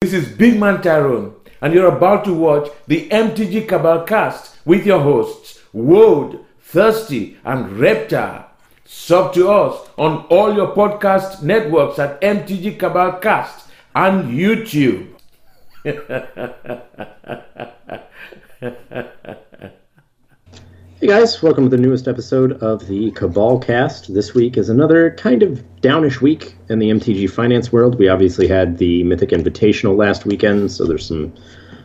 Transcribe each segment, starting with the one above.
This is Big Man Tyrone, and you're about to watch the MTG Cabal cast with your hosts, Woad, Thirsty, and Reptile. Sub to us on all your podcast networks at MTG Cabal Cast and YouTube. Hey guys, welcome to the newest episode of the Cabal Cast. This week is another kind of downish week in the MTG finance world. We obviously had the Mythic Invitational last weekend, so there's some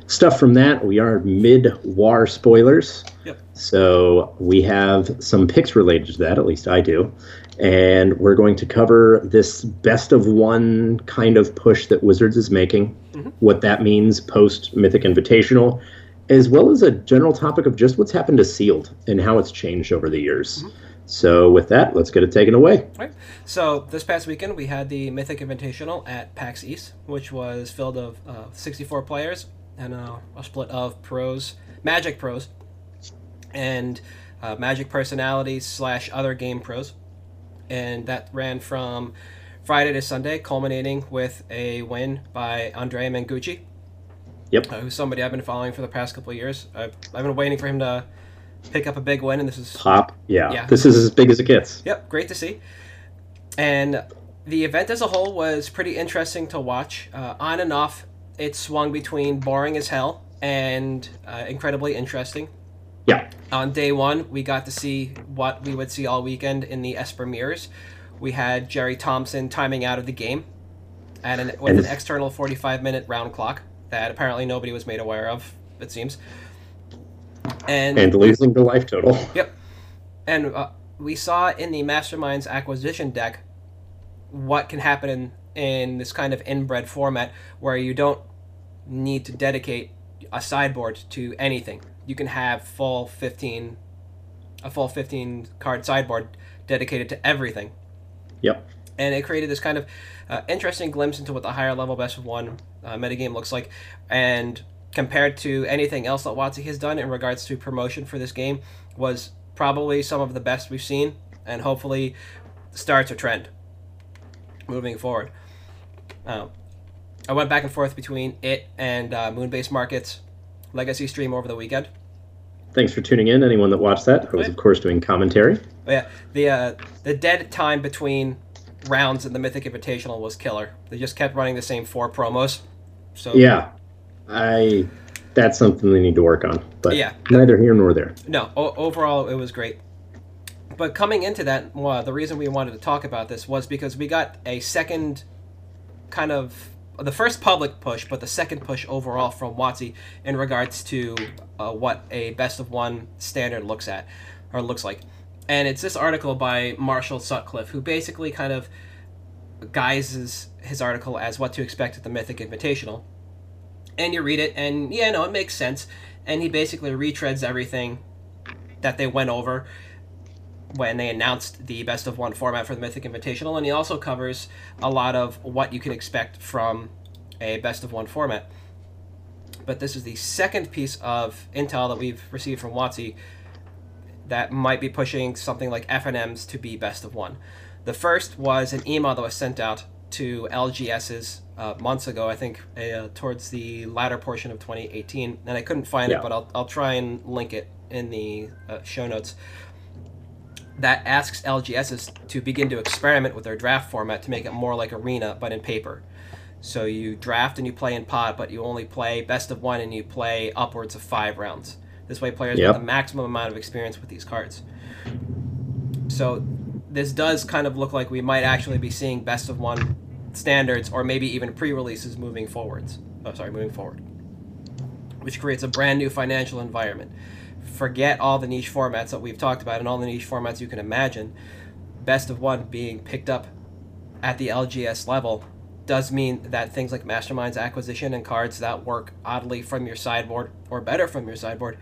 stuff from that. We are mid war spoilers. Yep. So we have some picks related to that, at least I do. And we're going to cover this best of one kind of push that Wizards is making, mm-hmm. what that means post Mythic Invitational, as well as a general topic of just what's happened to Sealed and how it's changed over the years. So, with that, let's get it taken away. Right. So this past weekend we had the Mythic Invitational at PAX East, which was filled of uh, 64 players and uh, a split of pros, Magic pros, and uh, Magic personalities slash other game pros, and that ran from Friday to Sunday, culminating with a win by Andrea Mengucci, Yep. uh, who's somebody I've been following for the past couple of years. I've, I've been waiting for him to pick up a big win, and this is Pop. Yeah. Yeah. This is as big as it gets. Yep, great to see. And the event as a whole was pretty interesting to watch. Uh, on and off, it swung between boring as hell and uh, incredibly interesting. Yeah. On day one, we got to see what we would see all weekend in the Esper mirrors. We had Jerry Thompson timing out of the game at an, with an external 45 minute round clock that apparently nobody was made aware of, it seems. And, And losing the life total. Yep. And uh, we saw in the Masterminds acquisition deck what can happen in, in this kind of inbred format where you don't need to dedicate a sideboard to anything. You can have full 15 a full 15 card sideboard dedicated to everything. Yep. And it created this kind of uh, interesting glimpse into what the higher level best of one uh, metagame looks like. And compared to anything else that WotC has done in regards to promotion for this game, was probably some of the best we've seen, and hopefully starts a trend moving forward. Uh, I went back and forth between it and uh, Moonbase Markets Legacy stream over the weekend. Thanks for tuning in. Anyone that watched that, I was, of course, doing commentary. But yeah, the uh, the dead time between rounds in the Mythic Invitational was killer. They just kept running the same four promos. So Yeah. I. That's something they need to work on. But Yeah. neither here nor there. No, o- overall it was great. But coming into that, well, the reason we wanted to talk about this was because we got a second kind of the first public push, but the second push overall from WotC in regards to uh, what a best of one standard looks at or looks like. And it's this article by Marshall Sutcliffe, who basically kind of guises his article as what to expect at the Mythic Invitational. And you read it, and yeah, no, it makes sense. And he basically retreads everything that they went over when they announced the best of one format for the Mythic Invitational, and he also covers a lot of what you can expect from a best of one format. But this is the second piece of intel that we've received from WotC that might be pushing something like FNMs to be best of one. The first was an email that was sent out to LGSs uh, months ago, I think uh, towards the latter portion of 2018, and I couldn't find Yeah. it, but I'll, I'll try and link it in the uh, show notes. That asks LGSs to begin to experiment with their draft format to make it more like Arena, but in paper. So you draft and you play in pod, but you only play best of one and you play upwards of five rounds. This way, players Yep. get the maximum amount of experience with these cards. So this does kind of look like we might actually be seeing best of one standards, or maybe even pre-releases moving forwards. Oh, sorry, moving forward, which creates a brand new financial environment. Forget all the niche formats that we've talked about and all the niche formats you can imagine. Best of one being picked up at the LGS level does mean that things like Masterminds acquisition and cards that work oddly from your sideboard or better from your sideboard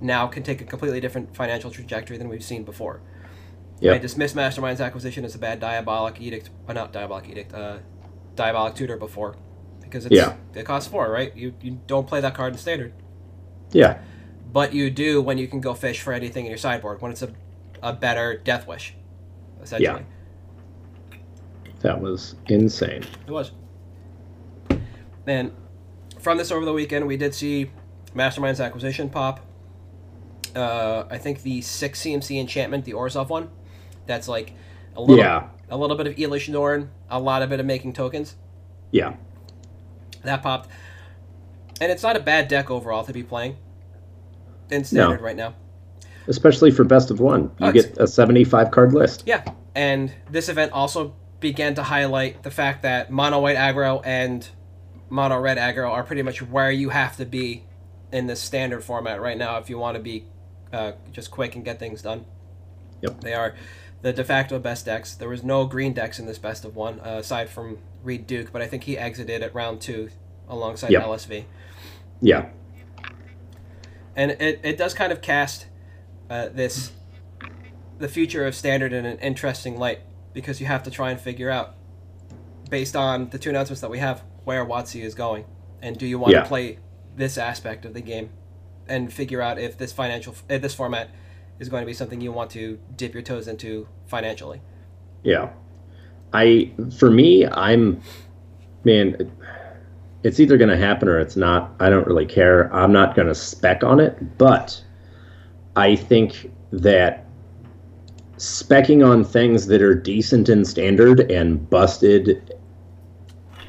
now can take a completely different financial trajectory than we've seen before. Yep. I dismissed Masterminds acquisition as a bad diabolic edict, or not diabolic edict, uh, diabolic tutor before, because it's Yeah. it costs four, right? You you don't play that card in standard, Yeah. but you do when you can go fish for anything in your sideboard when it's a, a better Death Wish, essentially. That was insane. It was. And from this over the weekend, we did see Masterminds Acquisition pop. Uh, I think the six CMC enchantment, the Orzhov one, that's like a little, Yeah. a little bit of Elesh Norn, a lot of bit of making tokens. Yeah. That popped, and it's not a bad deck overall to be playing in standard right now. Especially for best of one. You Oh, get a 75 card list. Yeah, and this event also began to highlight the fact that mono white aggro and mono red aggro are pretty much where you have to be in the standard format right now if you want to be uh, just quick and get things done. Yep. They are the de facto best decks. There was no green decks in this best of one uh, aside from Reid Duke, but I think he exited at round two alongside Yep. LSV. Yeah. and it, it does kind of cast uh, this the future of standard in an interesting light because you have to try and figure out based on the two announcements that we have where WotC is going and do you want Yeah. to play this aspect of the game and figure out if this financial if this format is going to be something you want to dip your toes into financially Yeah. I for me, I'm man, it's either going to happen or it's not. I don't really care. I'm not going to spec on it, but I think that specking on things that are decent and standard and busted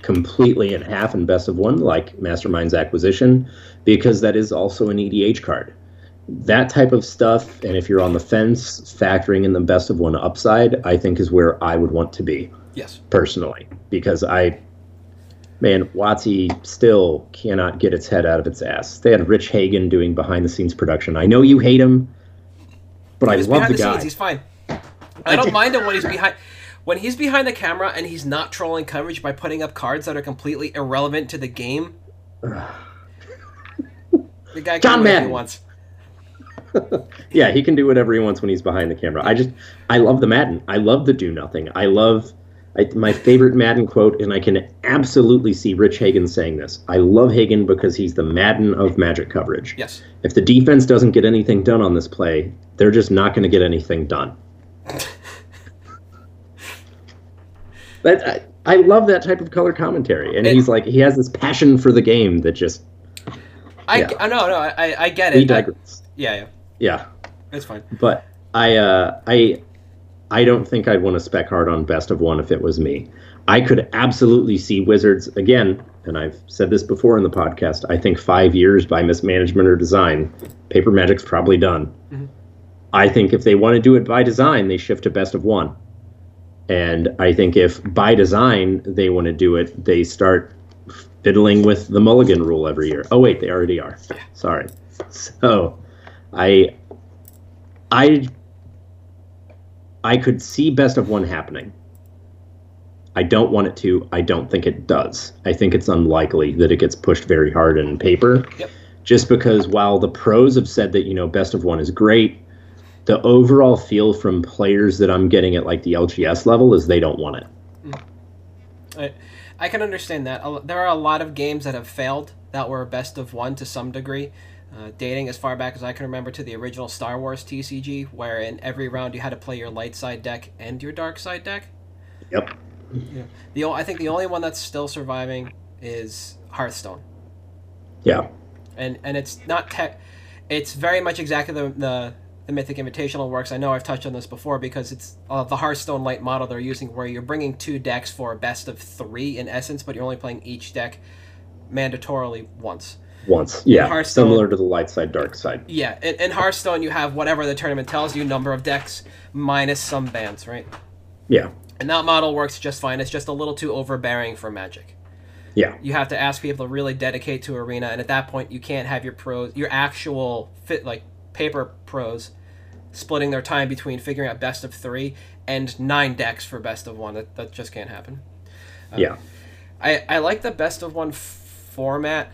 completely in half and best of one like masterminds acquisition because that is also an edh card that type of stuff, and if you're on the fence, factoring in the best of one upside, I think is where I would want to be. Yes. Personally, because I, man, WotC still cannot get its head out of its ass. They had Rich Hagon doing behind the scenes production. I know you hate him, but I love the the, guy. scenes he's fine. I don't mind him when he's behind when he's behind the camera and he's not trolling coverage by putting up cards that are completely irrelevant to the game. The guy John whatever wants yeah, he can do whatever he wants when he's behind the camera. I just, I love the Madden. I love the do nothing. I love I, my favorite Madden quote, and I can absolutely see Rich Hagon saying this. I love Hagon because he's the Madden of Magic coverage. yes If the defense doesn't get anything done on this play, they're just not going to get anything done. That I, I love that type of color commentary, and It- he's like he has this passion for the game that just I, Yeah. I no no I, I get it I- digress. yeah yeah Yeah, it's fine but I uh, I I don't think I'd want to spec hard on best of one if it was me. I could absolutely see Wizards again, and I've said this before in the podcast. I think five years by mismanagement or design, Paper Magic's probably done. I think if they want to do it by design, they shift to best of one. And I think if by design they want to do it, they start fiddling with the mulligan rule every year. Oh wait, they already are. Sorry. So I I I could see best of one happening. I don't want it to. I don't think it does. I think it's unlikely that it gets pushed very hard in paper. Yep. Just because while the pros have said that, you know, best of one is great, the overall feel from players that I'm getting at like the LGS level is they don't want it. Mm. I, I can understand that. There are a lot of games that have failed that were best of one to some degree, uh, dating as far back as I can remember to the original Star Wars TCG, where in every round you had to play your light side deck and your dark side deck. Yep. The o- I think the only one that's still surviving is Hearthstone, Yeah. and and it's not tech. It's very much exactly the, the the Mythic Invitational works. I know I've touched on this before because it's uh, the Hearthstone light model they're using, where you're bringing two decks for a best of three in essence, but you're only playing each deck mandatorily once. Once. Yeah. Hearthstone- Similar to the light side, dark side. Yeah, in, in Hearthstone you have whatever the tournament tells you, number of decks minus some bans, right? Yeah. And that model works just fine. It's just a little too overbearing for Magic. Yeah. You have to ask people to really dedicate to Arena, and at that point, you can't have your pros, your actual fit like paper pros, splitting their time between figuring out best of three and nine decks for best of one. That, that just can't happen. Yeah. Uh, I, I like the best of one f- format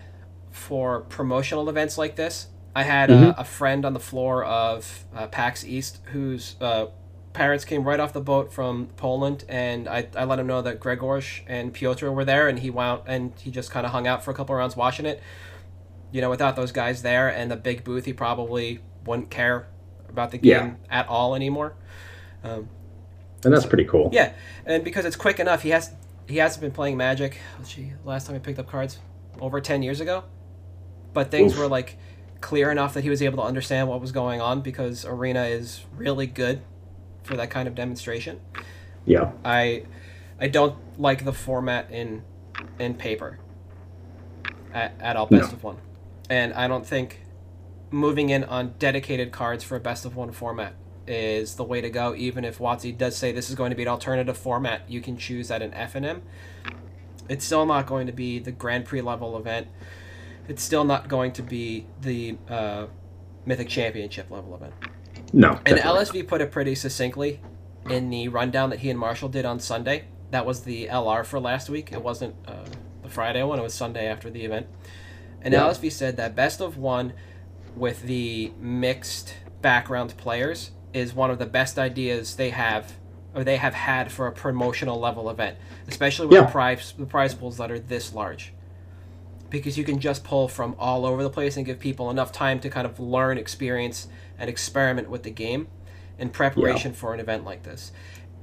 for promotional events like this. I had a, a friend on the floor of uh, PAX East whose uh, parents came right off the boat from Poland, and I, I let him know that Grzegorz and Piotr were there, and he wound and he just kind of hung out for a couple rounds watching it. You know, without those guys there and the big booth, he probably wouldn't care about the game Yeah. at all anymore. And that's pretty cool. Yeah, and because it's quick enough, he has he hasn't been playing Magic. Let's see, last time he picked up cards, over 10 years ago. But things Oof. were like clear enough that he was able to understand what was going on because Arena is really good for that kind of demonstration. Yeah. I I don't like the format in in paper at, at all best No. of one, and I don't think moving in on dedicated cards for a best of one format is the way to go. Even if WotC does say this is going to be an alternative format, you can choose at an F and M. It's still not going to be the Grand Prix level event. It's still not going to be the uh, Mythic Championship level event. No. And. LSV put it pretty succinctly in the rundown that he and Marshall did on Sunday. That was the LR for last week. It wasn't uh, the Friday one, it was Sunday after the event. And Yeah. LSV said that best of one with the mixed background players is one of the best ideas they have or they have had for a promotional level event, especially with Yeah. the prize the prize pools that are this large. Because you can just pull from all over the place and give people enough time to kind of learn, experience, and experiment with the game in preparation for an event like this.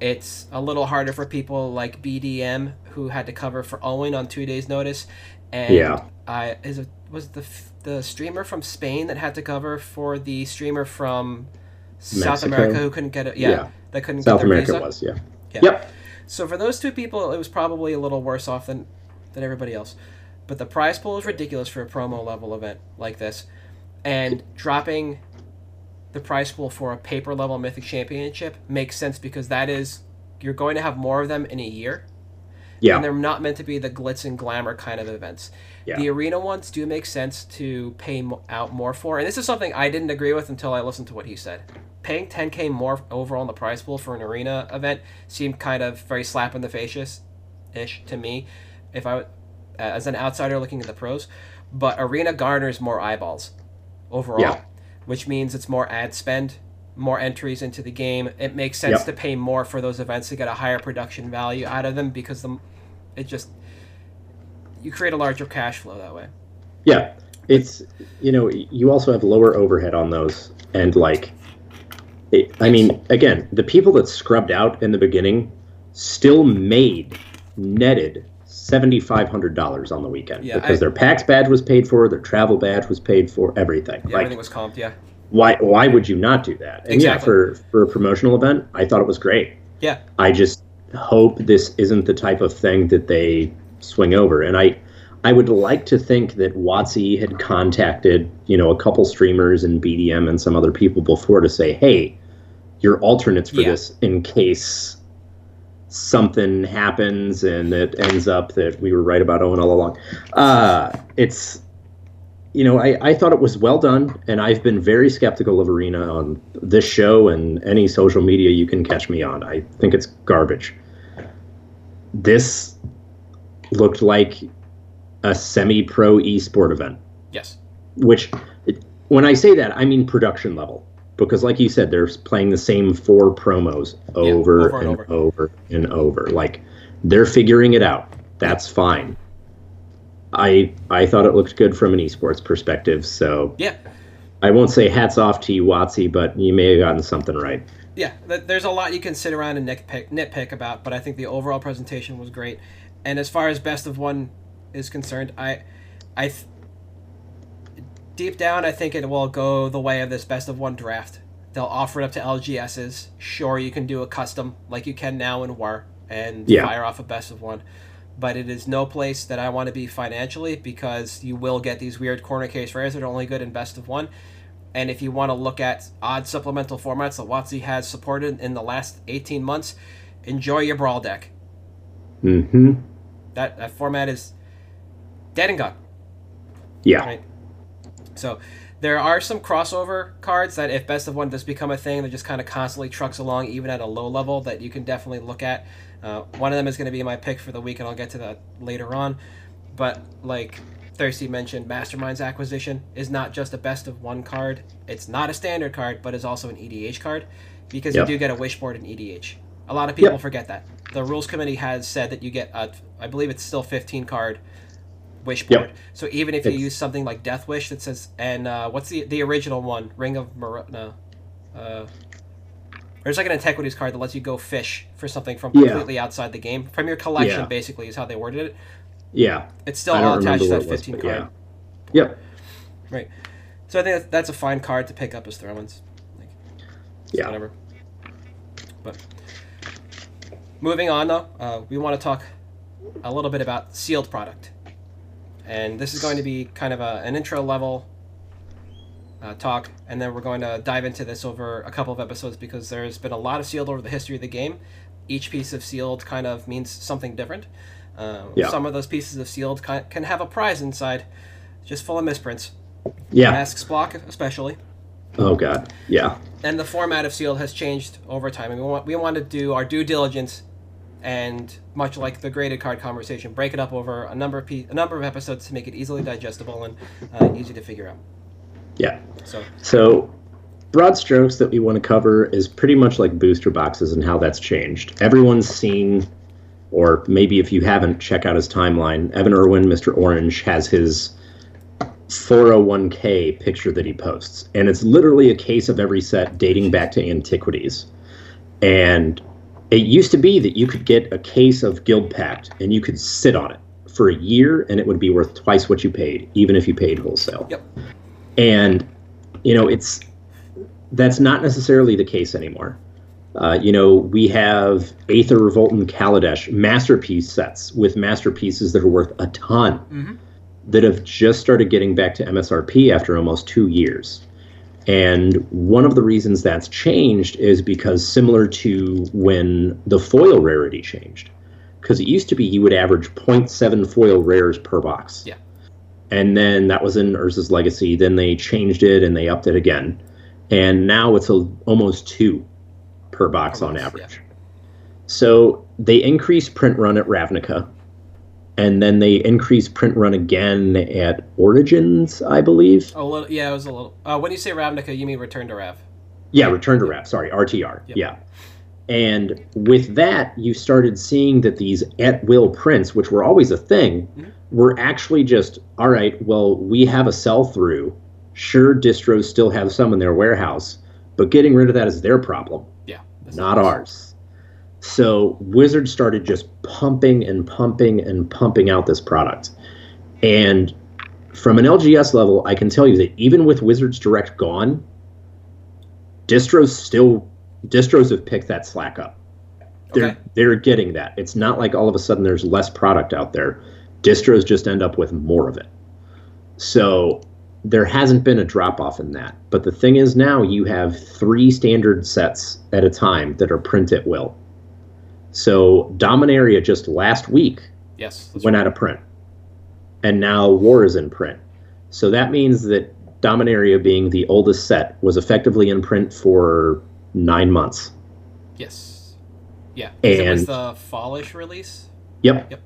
It's a little harder for people like BDM who had to cover for Owen on two days' notice, and Yeah. I is it was the the streamer from Spain that had to cover for the streamer from South America who couldn't get it. Yeah, Yeah. that couldn't South get their America visa. was, yeah. Yeah. Yep. So for those two people, it was probably a little worse off than than everybody else. But the prize pool is ridiculous for a promo level event like this, and dropping the prize pool for a paper level mythic championship makes sense because that is you're going to have more of them in a year, Yeah. and they're not meant to be the glitz and glamour kind of events. Yeah. The arena ones do make sense to pay out more for, and this is something I didn't agree with until I listened to what he said. Paying 10k more overall in the prize pool for an arena event seemed kind of very slap in the face ish to me, if I Uh, as an outsider looking at the pros. But arena garners more eyeballs overall, Yeah. which means it's more ad spend, more entries into the game. It makes sense Yep. to pay more for those events to get a higher production value out of them because the it just you create a larger cash flow that way. Yeah, it's you know you also have lower overhead on those, and like, it, I mean, again, the people that scrubbed out in the beginning still made netted seventy five hundred dollars on the weekend Yeah, because I- their PAX badge was paid for, their travel badge was paid for, everything. Yeah, like, everything was comped. Yeah, why why would you not do that? And yeah, for for a promotional event, I thought it was great. yeah, I just hope this isn't the type of thing that they swing over. And I, I would like to think that WotC had contacted, you know, a couple streamers and BDM and some other people before to say, hey, you're alternates for Yeah. this in case something happens and it ends up that we were right about Owen all along. Uh, it's, you know, I, I thought it was well done, and I've been very skeptical of Arena on this show and any social media you can catch me on. I think it's garbage. This looked like a semi pro esport event, yes, which, it, when I say that, I mean production level. Because, like you said, they're playing the same four promos over, over and and over. over and over. Like, they're figuring it out. That's fine. I I thought it looked good from an esports perspective, so yeah. I won't say hats off to you, WotC, but you may have gotten something right. yeah, there's a lot you can sit around and nitpick, nitpick about, but I think the overall presentation was great. And as far as best of one is concerned, I, I, th- deep down, I think it will go the way of this best of one draft. They'll offer it up to LGSs. Sure, you can do a custom like you can now in War and Yeah. fire off a best of one. But it is no place that I want to be financially because you will get these weird corner case rares that are only good in best of one. And if you want to look at odd supplemental formats that WotC has supported in the last 18 months, enjoy your Brawl deck. Mm-hmm. That, that format is dead and gone. Yeah. Right. So there are some crossover cards that, if best of one does become a thing, that just kind of constantly trucks along, even at a low level, that you can definitely look at. Uh, one of them is going to be my pick for the week, and I'll get to that later on. But like Thirsty mentioned, Mastermind's acquisition is not just a best of one card. It's not a standard card, but is also an EDH card because Yep. you do get a wishboard in EDH. A lot of people Yep. forget that. The rules committee has said that you get a, I believe it's still 15 card wish Yep. board. So even if you It's- use something like Death Wish that says, and uh, what's the the original one? Ring of Mar- no, uh, there's like an antiquities card that lets you go fish for something from Yeah. completely outside the game from your collection. Yeah. Basically, is how they worded it. Yeah. It's still all attached to that what it was, 15 card. yeah. Yep. Right. So I think that's, that's a fine card to pick up as Throwins. Like, Yeah. Whatever. But moving on, though, uh, we want to talk a little bit about sealed product, and this is going to be kind of a, an intro level uh, talk, and then we're going to dive into this over a couple of episodes because there's been a lot of sealed over the history of the game. Each piece of sealed kind of means something different. Uh, Yeah. Some of those pieces of sealed can have a prize inside, just full of misprints. Yeah. Masks block, especially. Oh god. Yeah. And the format of sealed has changed over time. And we want we want to do our due diligence, and much like the graded card conversation, break it up over a number of pe- a number of episodes to make it easily digestible and uh, easy to figure out. Yeah. So So, broad strokes that we want to cover is pretty much like booster boxes and how that's changed. Everyone's seen, or maybe if you haven't, check out his timeline. Evan Erwin, Mr. Orange, has his 401k picture that he posts. And it's literally a case of every set dating back to antiquities. And it used to be that you could get a case of Guild Pact and you could sit on it for a year and it would be worth twice what you paid, even if you paid wholesale. Yep. And, you know, it's that's not necessarily the case anymore. Uh, you know, we have Aether Revolt and Kaladesh masterpiece sets with masterpieces that are worth a ton Mhm. that have just started getting back to MSRP after almost two years. And one of the reasons that's changed is because similar to when the foil rarity changed. Because it used to be you would average 0.7 foil rares per box. Yeah. And then that was in Urza's Legacy. Then they changed it and they upped it again. And now it's a, almost two per box on average. So they increased print run at Ravnica, and then they increased print run again at Origins, I believe. oh, well, yeah, it was a little. Uh, when you say Ravnica, you mean Return to Rav? Yeah, Return to Rav. Sorry, RTR. Yep. Yeah. And with that, you started seeing that these at will prints, which were always a thing, Mhm. were actually just all right. Well, we have a sell through. Sure, distros still have some in their warehouse, but getting rid of that is their problem. Yeah. not ours. So Wizard started just pumping and pumping and pumping out this product. And from an LGS level, I can tell you that even with Wizards Direct gone, distros still distros have picked that slack up. They're Okay. they're getting that. It's not like all of a sudden there's less product out there. Distros just end up with more of it. So there hasn't been a drop off in that. But the thing is now you have three standard sets at a time that are print at will. So Dominaria just last week Yes. went out of print. And now War is in print. So that means that Dominaria being the oldest set was effectively in print for nine months. Yes. Yeah. 'cause it was And- the fallish release. Yep. Yep.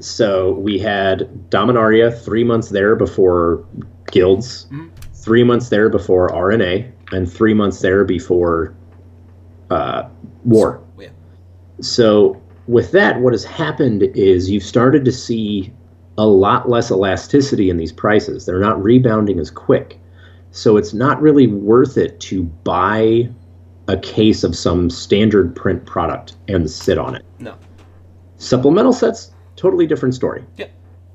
So we had Dominaria three months there before Guilds, Mhm. three months there before RNA, and three months there before uh, War. So with that, what has happened is you've started to see a lot less elasticity in these prices. They're not rebounding as quick. So it's not really worth it to buy a case of some standard print product and sit on it. No. Supplemental sets, totally different story. Yeah.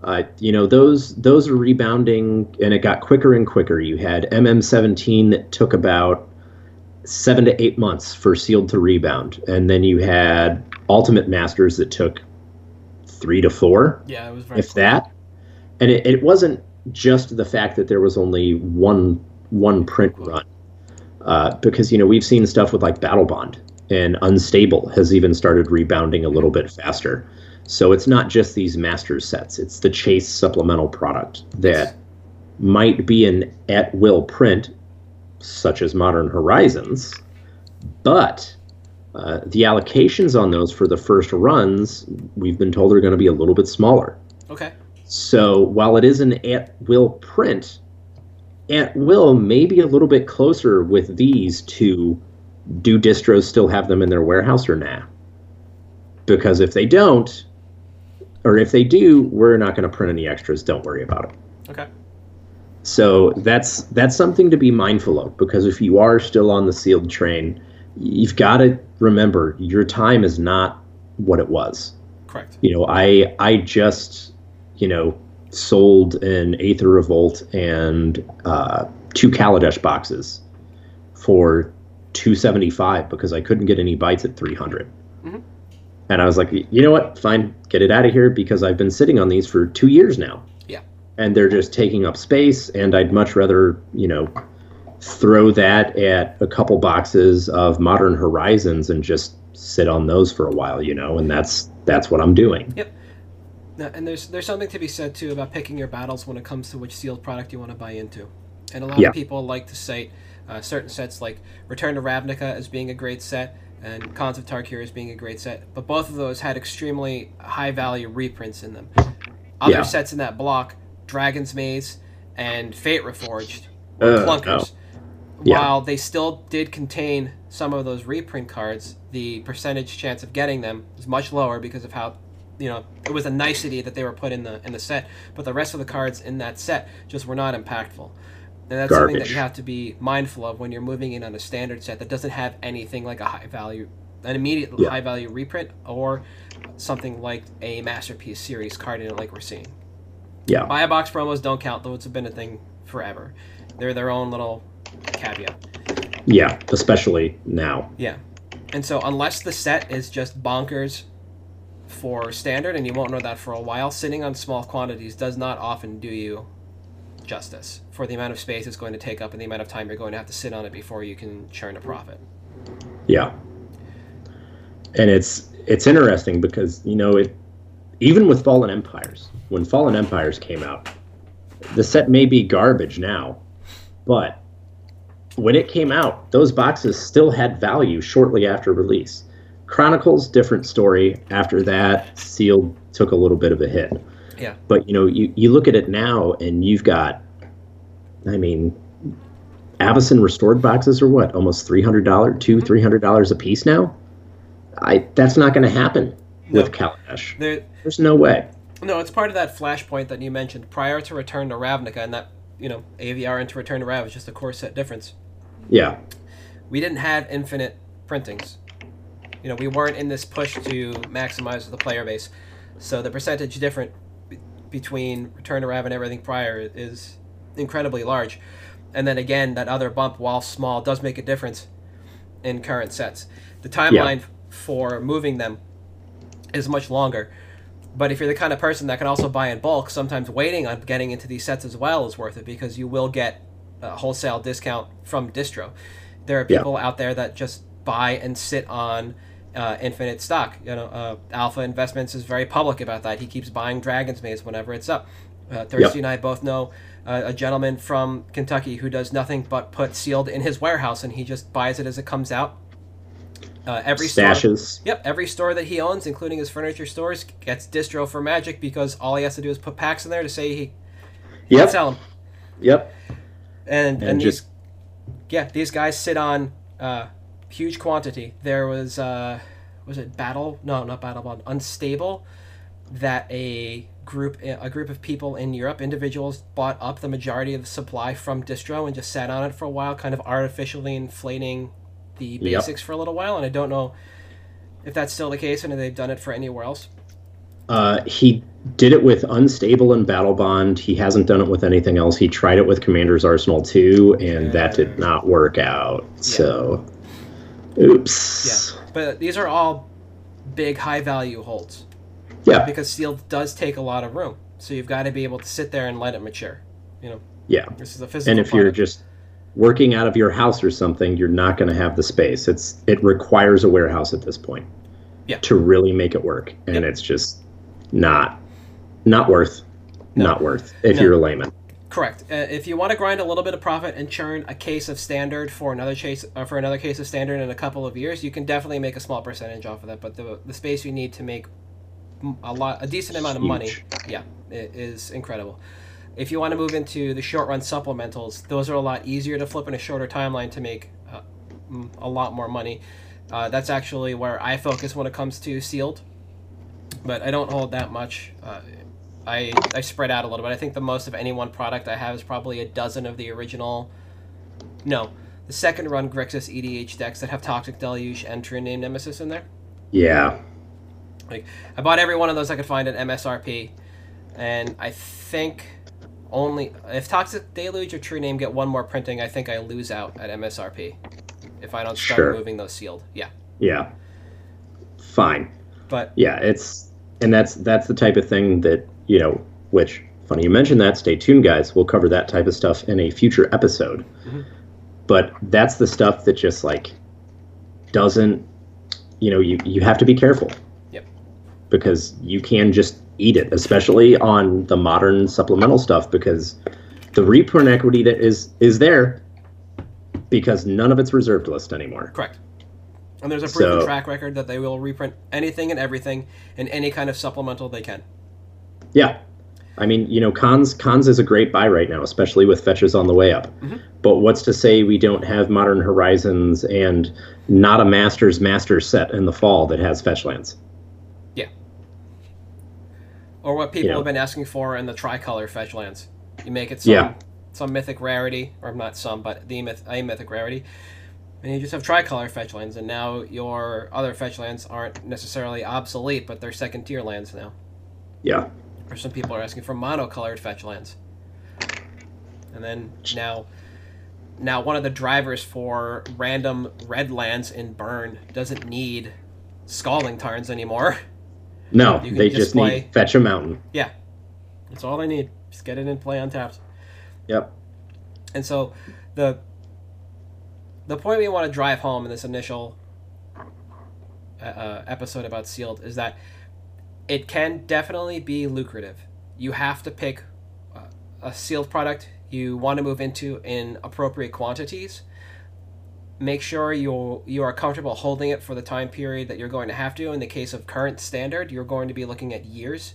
Uh, you know those those are rebounding, and it got quicker and quicker. You had MM17 that took about seven to eight months for sealed to rebound, and then you had Ultimate Masters that took three to four, Yeah, it was very. if close. that. And it, it wasn't just the fact that there was only one one print run, uh, because you know we've seen stuff with like Battle Bond and Unstable has even started rebounding a little bit faster. So it's not just these master sets; it's the Chase supplemental product that might be an at will print, such as Modern Horizons, but uh, the allocations on those for the first runs, we've been told are going to be a little bit smaller. Okay. So while it is an at will print, at will may be a little bit closer with these to do distros still have them in their warehouse or nah? Because if they don't, or if they do, we're not going to print any extras. Don't worry about it. Okay. So that's that's something to be mindful of because if you are still on the sealed train, you've got to remember your time is not what it was Correct. you know i i just you know, sold an Aether Revolt and uh, two Kaladesh boxes for 275 because I couldn't get any bites at 300. Mm-hmm. And I was like, you know what? Fine, get it out of here because I've been sitting on these for two years now. And they're just taking up space, and I'd much rather, you know, throw that at a couple boxes of Modern Horizons and just sit on those for a while, you know, and that's that's what I'm doing. Yep. Now, and there's there's something to be said too about picking your battles when it comes to which sealed product you want to buy into. And a lot Yeah. of people like to cite uh, certain sets like Return to Ravnica as being a great set and Khans of Tarkir as being a great set, but both of those had extremely high value reprints in them. Other Yeah. sets in that block, Dragon's Maze and Fate Reforged, were Uh, clunkers. Yeah. While they still did contain some of those reprint cards, the percentage chance of getting them is much lower because of how, you know, it was a nicety that they were put in the in the set. But the rest of the cards in that set just were not impactful, and that's something that you have to be mindful of when you're moving in on a standard set that doesn't have anything like a high value, an immediate Yeah. high value reprint or something like a masterpiece series card in it, like we're seeing. Yeah. Buy a box promos don't count. Those have been a thing forever. They're their own little caveat. Yeah, especially now. Yeah. And so unless the set is just bonkers for standard, and you won't know that for a while, sitting on small quantities does not often do you justice for the amount of space it's going to take up and the amount of time you're going to have to sit on it before you can churn a profit. Yeah. And it's it's interesting because, you know, it even with Fallen Empires, when Fallen Empires came out, the set may be garbage now, but when it came out, those boxes still had value shortly after release. Chronicles, different story. After that, Sealed took a little bit of a hit. Yeah. But you know, you, you look at it now and you've got I mean, Avacyn Restored boxes are what, almost three hundred dollars, two, mm-hmm. three hundred dollars a piece now? I that's not gonna happen with Kaladesh. There, There's no way. No, it's part of that flashpoint that you mentioned prior to Return to Ravnica, and that you know AVR into Return to Rav is just a core set difference. Yeah. we didn't have infinite printings. You know, we weren't in this push to maximize the player base. So the percentage different be- between Return to Rav and everything prior is incredibly large. And then again, that other bump, while small, does make a difference in current sets. The timeline for moving them is much longer. But if you're the kind of person that can also buy in bulk, sometimes waiting on getting into these sets as well is worth it because you will get a wholesale discount from distro. There are Yeah. people out there that just buy and sit on uh, infinite stock. You know, uh, Alpha Investments is very public about that. He keeps buying Dragon's Maze whenever it's up. Uh, Thirsty and I both know uh, a gentleman from Kentucky who does nothing but put sealed in his warehouse, and he just buys it as it comes out. Uh, every store, Yep, every store that he owns, including his furniture stores, gets distro for Magic because all he has to do is put packs in there to say he, he can Yep. sell them. Yep. And and, And these, just- yeah, these guys sit on uh, huge quantity. There was uh, was it Battle? No, not Battle Bond. Unstable. That a group a group of people in Europe, individuals, bought up the majority of the supply from distro and just sat on it for a while, kind of artificially inflating the Yep. basics for a little while. And I don't know if that's still the case and if they've done it for anywhere else. Uh, he did it with Unstable and Battle Bond. He hasn't done it with anything else. He tried it with Commander's Arsenal 2, and that did not work out. So, oops. Yeah, but these are all big, high value holds. Yeah. because sealed does take a lot of room. So you've got to be able to sit there and let it mature. You know, Yeah. this is a physical. And if you're just working out of your house or something, you're not going to have the space. It's it requires a warehouse at this point. Yeah. To really make it work, and it's just not not worth No. not worth if No. you're a layman. correct, uh, if you want to grind a little bit of profit and churn a case of standard for another case uh, for another case of standard in a couple of years, you can definitely make a small percentage off of that. But the the space you need to make a lot a decent amount of money, Huge. yeah, it is incredible. If you want to move into the short run supplementals, those are a lot easier to flip in a shorter timeline to make uh, a lot more money. Uh, that's actually where I focus when it comes to sealed, but I don't hold that much. Uh, I I spread out a little bit. I think the most of any one product I have is probably a dozen of the original. No, the second run Grixis EDH decks that have Toxic Deluge and True Name Nemesis in there. Yeah. Like I bought every one of those I could find at MSRP, and I think only if Toxic Deluge or True Name get one more printing, I think I lose out at MSRP if I don't start Sure. moving those sealed. Yeah, Yeah. Fine. but Yeah, it's and that's that's the type of thing that you know. Which funny you mentioned that. Stay tuned, guys. We'll cover that type of stuff in a future episode. Mhm. But that's the stuff that just like doesn't. You know, you you have to be careful. Yep. Because you can just eat it, especially on the modern supplemental stuff, because the reprint equity that is is there because none of it's reserved list anymore. correct. And there's a proven So- track record that they will reprint anything and everything in any kind of supplemental they can. Yeah. I mean, you know, Khans Khans is a great buy right now, especially with fetches on the way up. Mhm. But what's to say we don't have Modern Horizons and not a Masters Master set in the fall that has fetch lands? Or what people have been asking for in the tricolor fetch lands. You make it some Yeah. some mythic rarity, or not some, but the myth, a mythic rarity, and you just have tricolor fetch lands, and now your other fetch lands aren't necessarily obsolete, but they're second tier lands now. Yeah. Or some people are asking for monocolored fetch lands. And then now, now one of the drivers for random red lands in burn doesn't need scalding tarns anymore. No, they just just need fetch a mountain. Yeah, that's all they need. Just get it in play on taps. Yep. And so the the point we want to drive home in this initial uh, uh, episode about sealed is that it can definitely be lucrative. You have to pick uh, a sealed product you want to move into in appropriate quantities. Make sure you you are comfortable holding it for the time period that you're going to have to. In the case of current standard, you're going to be looking at years.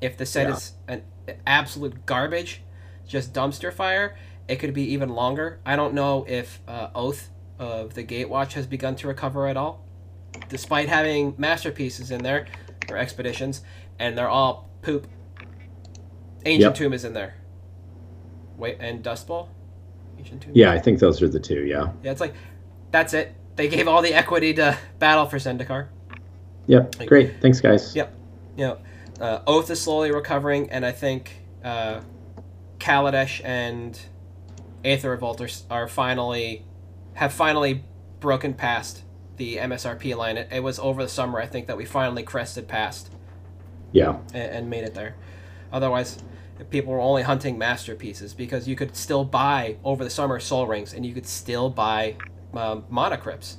If the set Yeah. is an absolute garbage, just dumpster fire, it could be even longer. I don't know if uh, Oath of the Gatewatch has begun to recover at all, despite having masterpieces in there or expeditions, and they're all poop. Ancient Yep. Tomb is in there. Wait, and Dust Bowl. Ancient Tomb. Yeah, I think those are the two. Yeah. Yeah, it's like that's it. They gave all the equity to Battle for Zendikar. Yep. Great. Thanks, guys. Yep. You know, uh, Oath is slowly recovering, and I think uh, Kaladesh and Aether Revolt are, are finally have finally broken past the MSRP line. It, it was over the summer, I think, that we finally crested past Yeah. and, and made it there. Otherwise, people were only hunting masterpieces because you could still buy over the summer Sol Rings, and you could still buy um, Mana Crypts.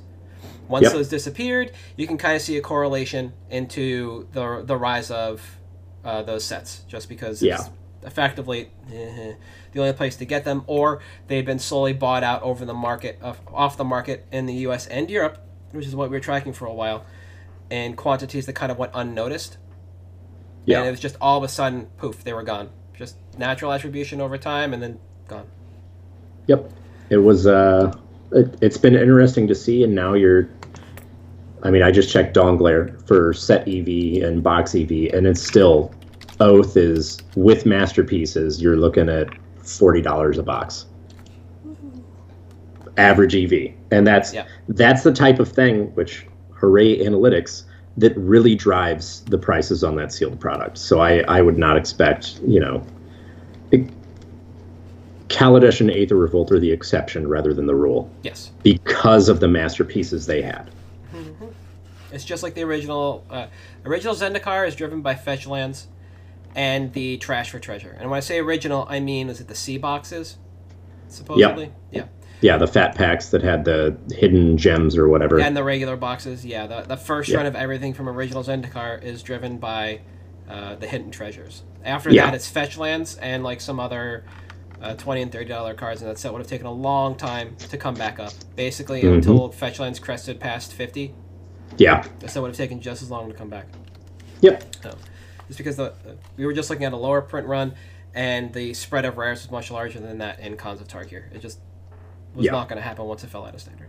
Once Yep. those disappeared, you can kind of see a correlation into the the rise of uh, those sets, just because Yeah. it's effectively eh, the only place to get them, or they've been slowly bought out over the market of, off the market in the U.S. and Europe, which is what we were tracking for a while, in quantities that kind of went unnoticed. And it was just all of a sudden, poof, they were gone. Just natural attribution over time, and then gone. Yep. It was. Uh, it, it's been interesting to see, and now you're. I mean, I just checked Dawnglare for set EV and box EV, and it's still Oath is with masterpieces. You're looking at forty dollars a box, average EV, and that's Yeah. that's the type of thing which Hooray Analytics that really drives the prices on that sealed product. So I I would not expect you know. Kaladesh and Aether Revolt are the exception rather than the rule Yes, because of the masterpieces they had. it's just like the original. Uh, original Zendikar is driven by fetch lands and the trash for treasure. And when I say original, I mean is it the C boxes? Supposedly, yeah. Yeah, the fat packs that had the hidden gems or whatever. And the regular boxes, yeah. The, the first Yeah. run of everything from original Zendikar is driven by uh, the hidden treasures. After Yeah. that, it's fetch lands and like some other uh, twenty and thirty dollar cards, and that set would have taken a long time to come back up. Basically, Mhm. until fetch lands crested past fifty, yeah. the set would have taken just as long to come back. Yep. Just because the uh, we were just looking at a lower print run, and the spread of rares was much larger than that in Khans of Tarkir. It just was not going to happen once it fell out of standard.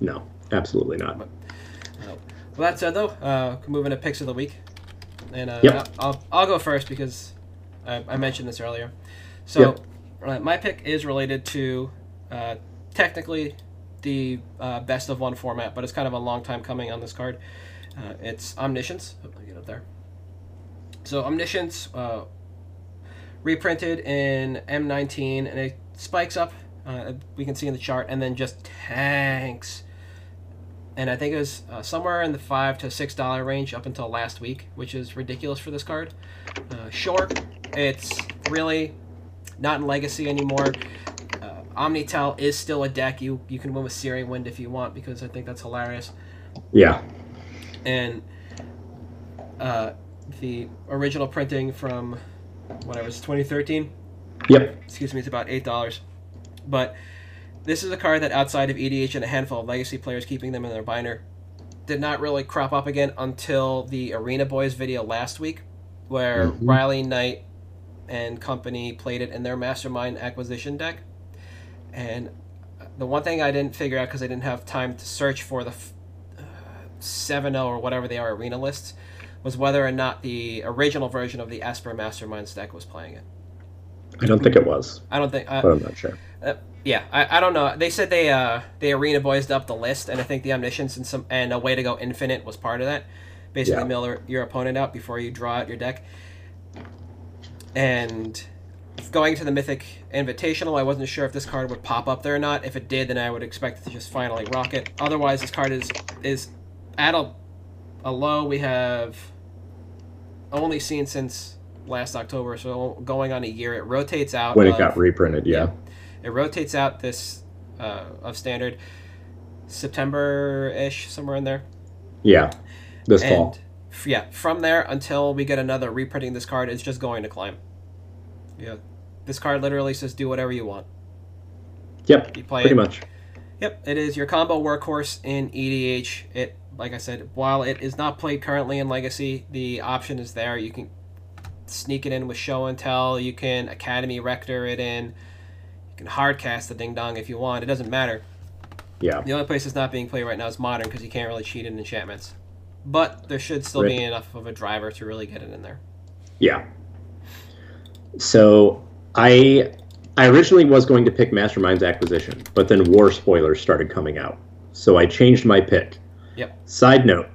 No, absolutely not. Well, that said, though, uh, moving to picks of the week, and uh, Yep. I'll, I'll go first because I, I mentioned this earlier. So, uh, my pick is related to uh, technically the uh, best of one format, but it's kind of a long time coming on this card. Uh, it's Omniscience. Let me get up there. So, Omniscience uh, reprinted in M19, and it spikes up. Uh, we can see in the chart, and then just tanks. And I think it was uh, somewhere in the five to six dollar range up until last week, which is ridiculous for this card. Uh, short, it's really not in Legacy anymore. Uh, Omni-Tell is still a deck. You you can win with Searing Wind if you want because I think that's hilarious. Yeah. And uh, the original printing from whatever it's 2013. Yep. Excuse me, it's about eight dollars. But this is a card that outside of EDH and a handful of legacy players keeping them in their binder did not really crop up again until the Arena Boys video last week, where Mhm. Riley Knight and company played it in their Mastermind acquisition deck. And the one thing I didn't figure out because I didn't have time to search for the f- uh, 7-0 or whatever they are arena lists was whether or not the original version of the Esper Masterminds deck was playing it. I don't think it was, I don't think. Uh, but I'm not sure. Uh, yeah, I, I don't know. They said they uh they arena boys up the list, and I think the omniscience and some and a way to go infinite was part of that. Basically, Yeah. mill your- opponent out before you draw out your deck. And going to the Mythic Invitational, I wasn't sure if this card would pop up there or not. If it did, then I would expect it to just finally rock it. Otherwise, this card is is at a, a low we have only seen since last October, so going on a year. It rotates out When it of- got reprinted, yeah. It rotates out this uh, of standard September ish, somewhere in there. Yeah. This and fall. f- yeah, from there until we get another reprinting this card, it's just going to climb. Yeah, this card literally says do whatever you want. Yep. You play Pretty it. much. Yep, it is your combo workhorse in EDH. It, like I said, while it is not played currently in Legacy, the option is there. You can sneak it in with Show and Tell. You can Academy Rector it in. Can hardcast the Ding Dong if you want. It doesn't matter. Yeah. The only place it's not being played right now is Modern because you can't really cheat in enchantments. But there should still be enough of a driver to really get it in there. Yeah. So I I originally was going to pick Mastermind's acquisition, but then war spoilers started coming out. So I changed my pick. Yep. Side note,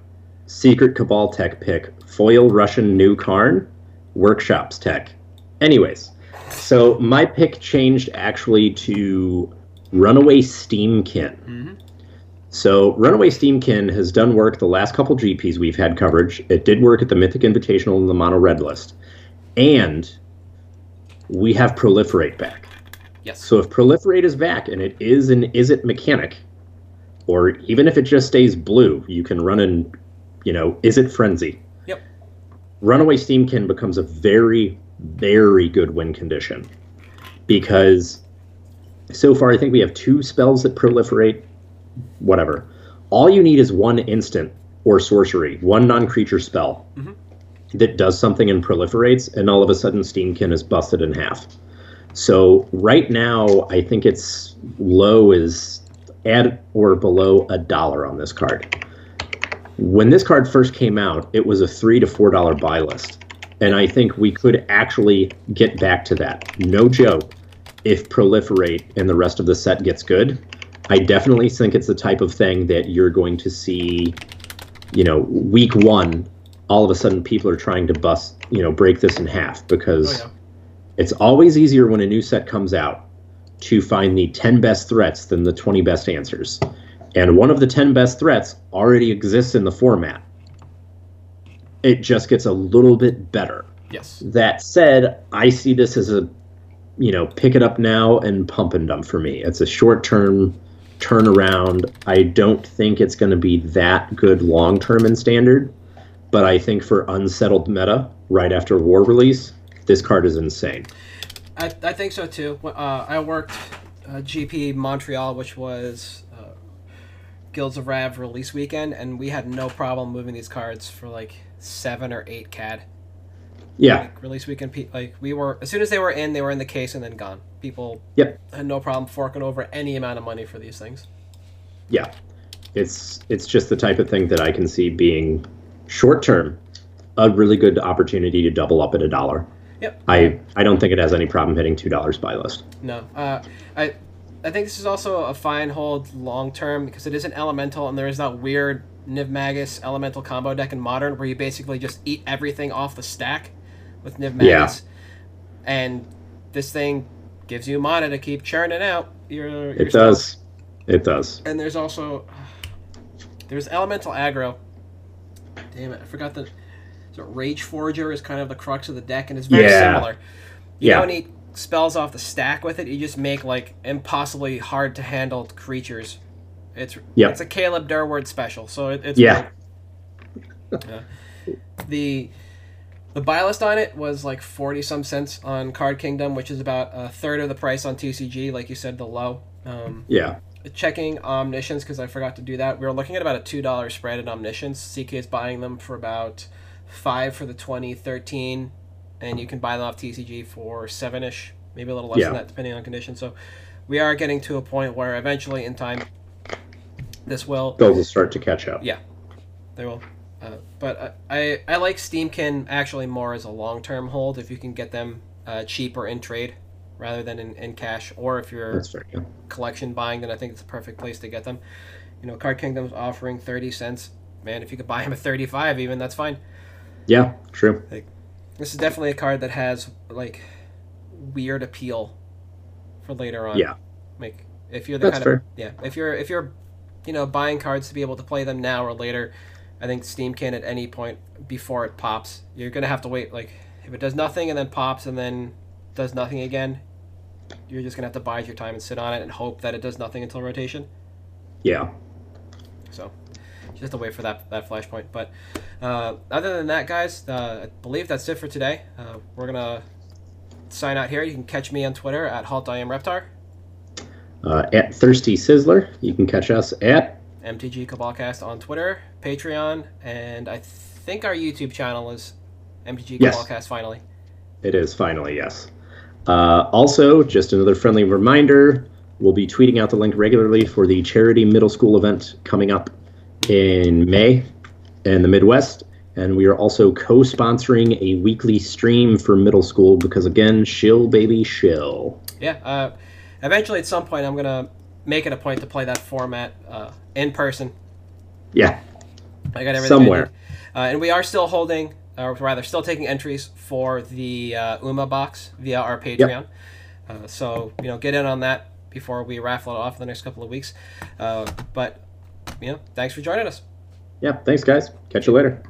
secret Cabal tech pick, foil Russian new Karn, workshops tech. Anyways, so my pick changed actually to Runaway Steamkin. Mm-hmm. So Runaway Steamkin has done work the last couple GPs we've had coverage. It did work at the Mythic Invitational and the Mono Red list. And we have Proliferate back. Yes. So if Proliferate is back and it is an is it mechanic, or even if it just stays blue, you can run in, you know, Izzet Frenzy. Yep. Runaway Steamkin becomes a very, very good win condition. Because so far I think we have two spells that proliferate, whatever. All you need is one instant or sorcery, one non creature spell Mhm. that does something and proliferates, and all of a sudden Steamkin is busted in half. So right now, I think its low is at or below a dollar on this card. When this card first came out, it was a three to four dollar buy list, and I think we could actually get back to that. No joke. If proliferate and the rest of the set gets good, I definitely think it's the type of thing that you're going to see. You know, week one, all of a sudden people are trying to bust, you know, break this in half because Oh, yeah. it's always easier when a new set comes out to find the 10 best threats than the 20 best answers. And one of the 10 best threats already exists in the format. It just gets a little bit better. Yes. That said, I see this as a, you know, pick it up now and pump and dump for me. It's a short term turnaround. I don't think it's going to be that good long term in standard, but I think for unsettled meta right after war release, this card is insane. I, I think so too. Uh, I worked uh, GP Montreal, which was Guilds of Rav release weekend, and we had no problem moving these cards for like seven or eight CAD. Yeah, Like release weekend, pe- like we were as soon as they were in, they were in the case and then gone. People Yep. had no problem forking over any amount of money for these things. yeah. It's it's just the type of thing that I can see being short term a really good opportunity to double up at a dollar. Yep. I I don't think it has any problem hitting two dollars buy list. No, uh, I I think this is also a fine hold long term because it is an elemental and there is that weird Niv Magus elemental combo deck in modern where you basically just eat everything off the stack with Niv Yeah. Magus. and this thing gives you mana to keep churning out your. your It stuff. does. It does. And there's also there's elemental aggro. Damn it, I forgot the. So Rage Forger is kind of the crux of the deck, and it's very Yeah. similar. You Yeah. don't need spells off the stack with it. You just make like impossibly hard to handle creatures. It's Yep. it's a Caleb Durward special, so it, it's Yeah. Yeah. The the buy list on it was like forty some cents on Card Kingdom, which is about a third of the price on TCG. Like you said, the low. Um, Yeah. checking omniscience because I forgot to do that. We were looking at about a two dollar spread in omniscience. CK is buying them for about five for the 2013, and you can buy them off TCG for seven ish, maybe a little less Yeah. than that depending on condition. So we are getting to a point where eventually in time this will Those will start to catch up. Yeah. they will. Uh, but I, I I like Steamkin actually more as a long term hold if you can get them uh, cheaper in trade rather than in, in cash or if you're fair. Yeah. collection buying, then I think it's the perfect place to get them. You know, Card Kingdom's offering thirty cents. Man, if you could buy them at thirty-five, even that's fine. Yeah. True. This is definitely a card that has like weird appeal for later on. Yeah. Like if you're the That's kind fair. of yeah, if you're if you're you know buying cards to be able to play them now or later, I think Steamkin at any point before it pops. You're gonna have to wait. Like if it does nothing and then pops and then does nothing again, you're just gonna have to bide your time and sit on it and hope that it does nothing until rotation. Yeah. So just have to wait for that that flashpoint. But uh, other than that, guys, uh, I believe that's it for today. Uh, we're gonna sign out here. You can catch me on Twitter at Halt I Am Reptar, Uh, at Thirsty Sizzler, you can catch us at MTG Cabalcast on Twitter, Patreon, and I think our YouTube channel is MTG Yes. Cabalcast. Finally, It is finally, yes. Uh, also, just another friendly reminder we'll be tweeting out the link regularly for the charity middle school event coming up in May in the Midwest. And we are also co sponsoring a weekly stream for middle school because, again, shill, baby, shill. yeah. Uh, eventually, at some point, I'm gonna make it a point to play that format uh, in person. Yeah, I got everything Somewhere. Uh, and we are still holding, or rather, still taking entries for the uh, UMA box via our Patreon. Uh, so you know, get in on that before we raffle it off in the next couple of weeks. Uh, but you know, thanks for joining us. yeah. Thanks, guys. Catch you later.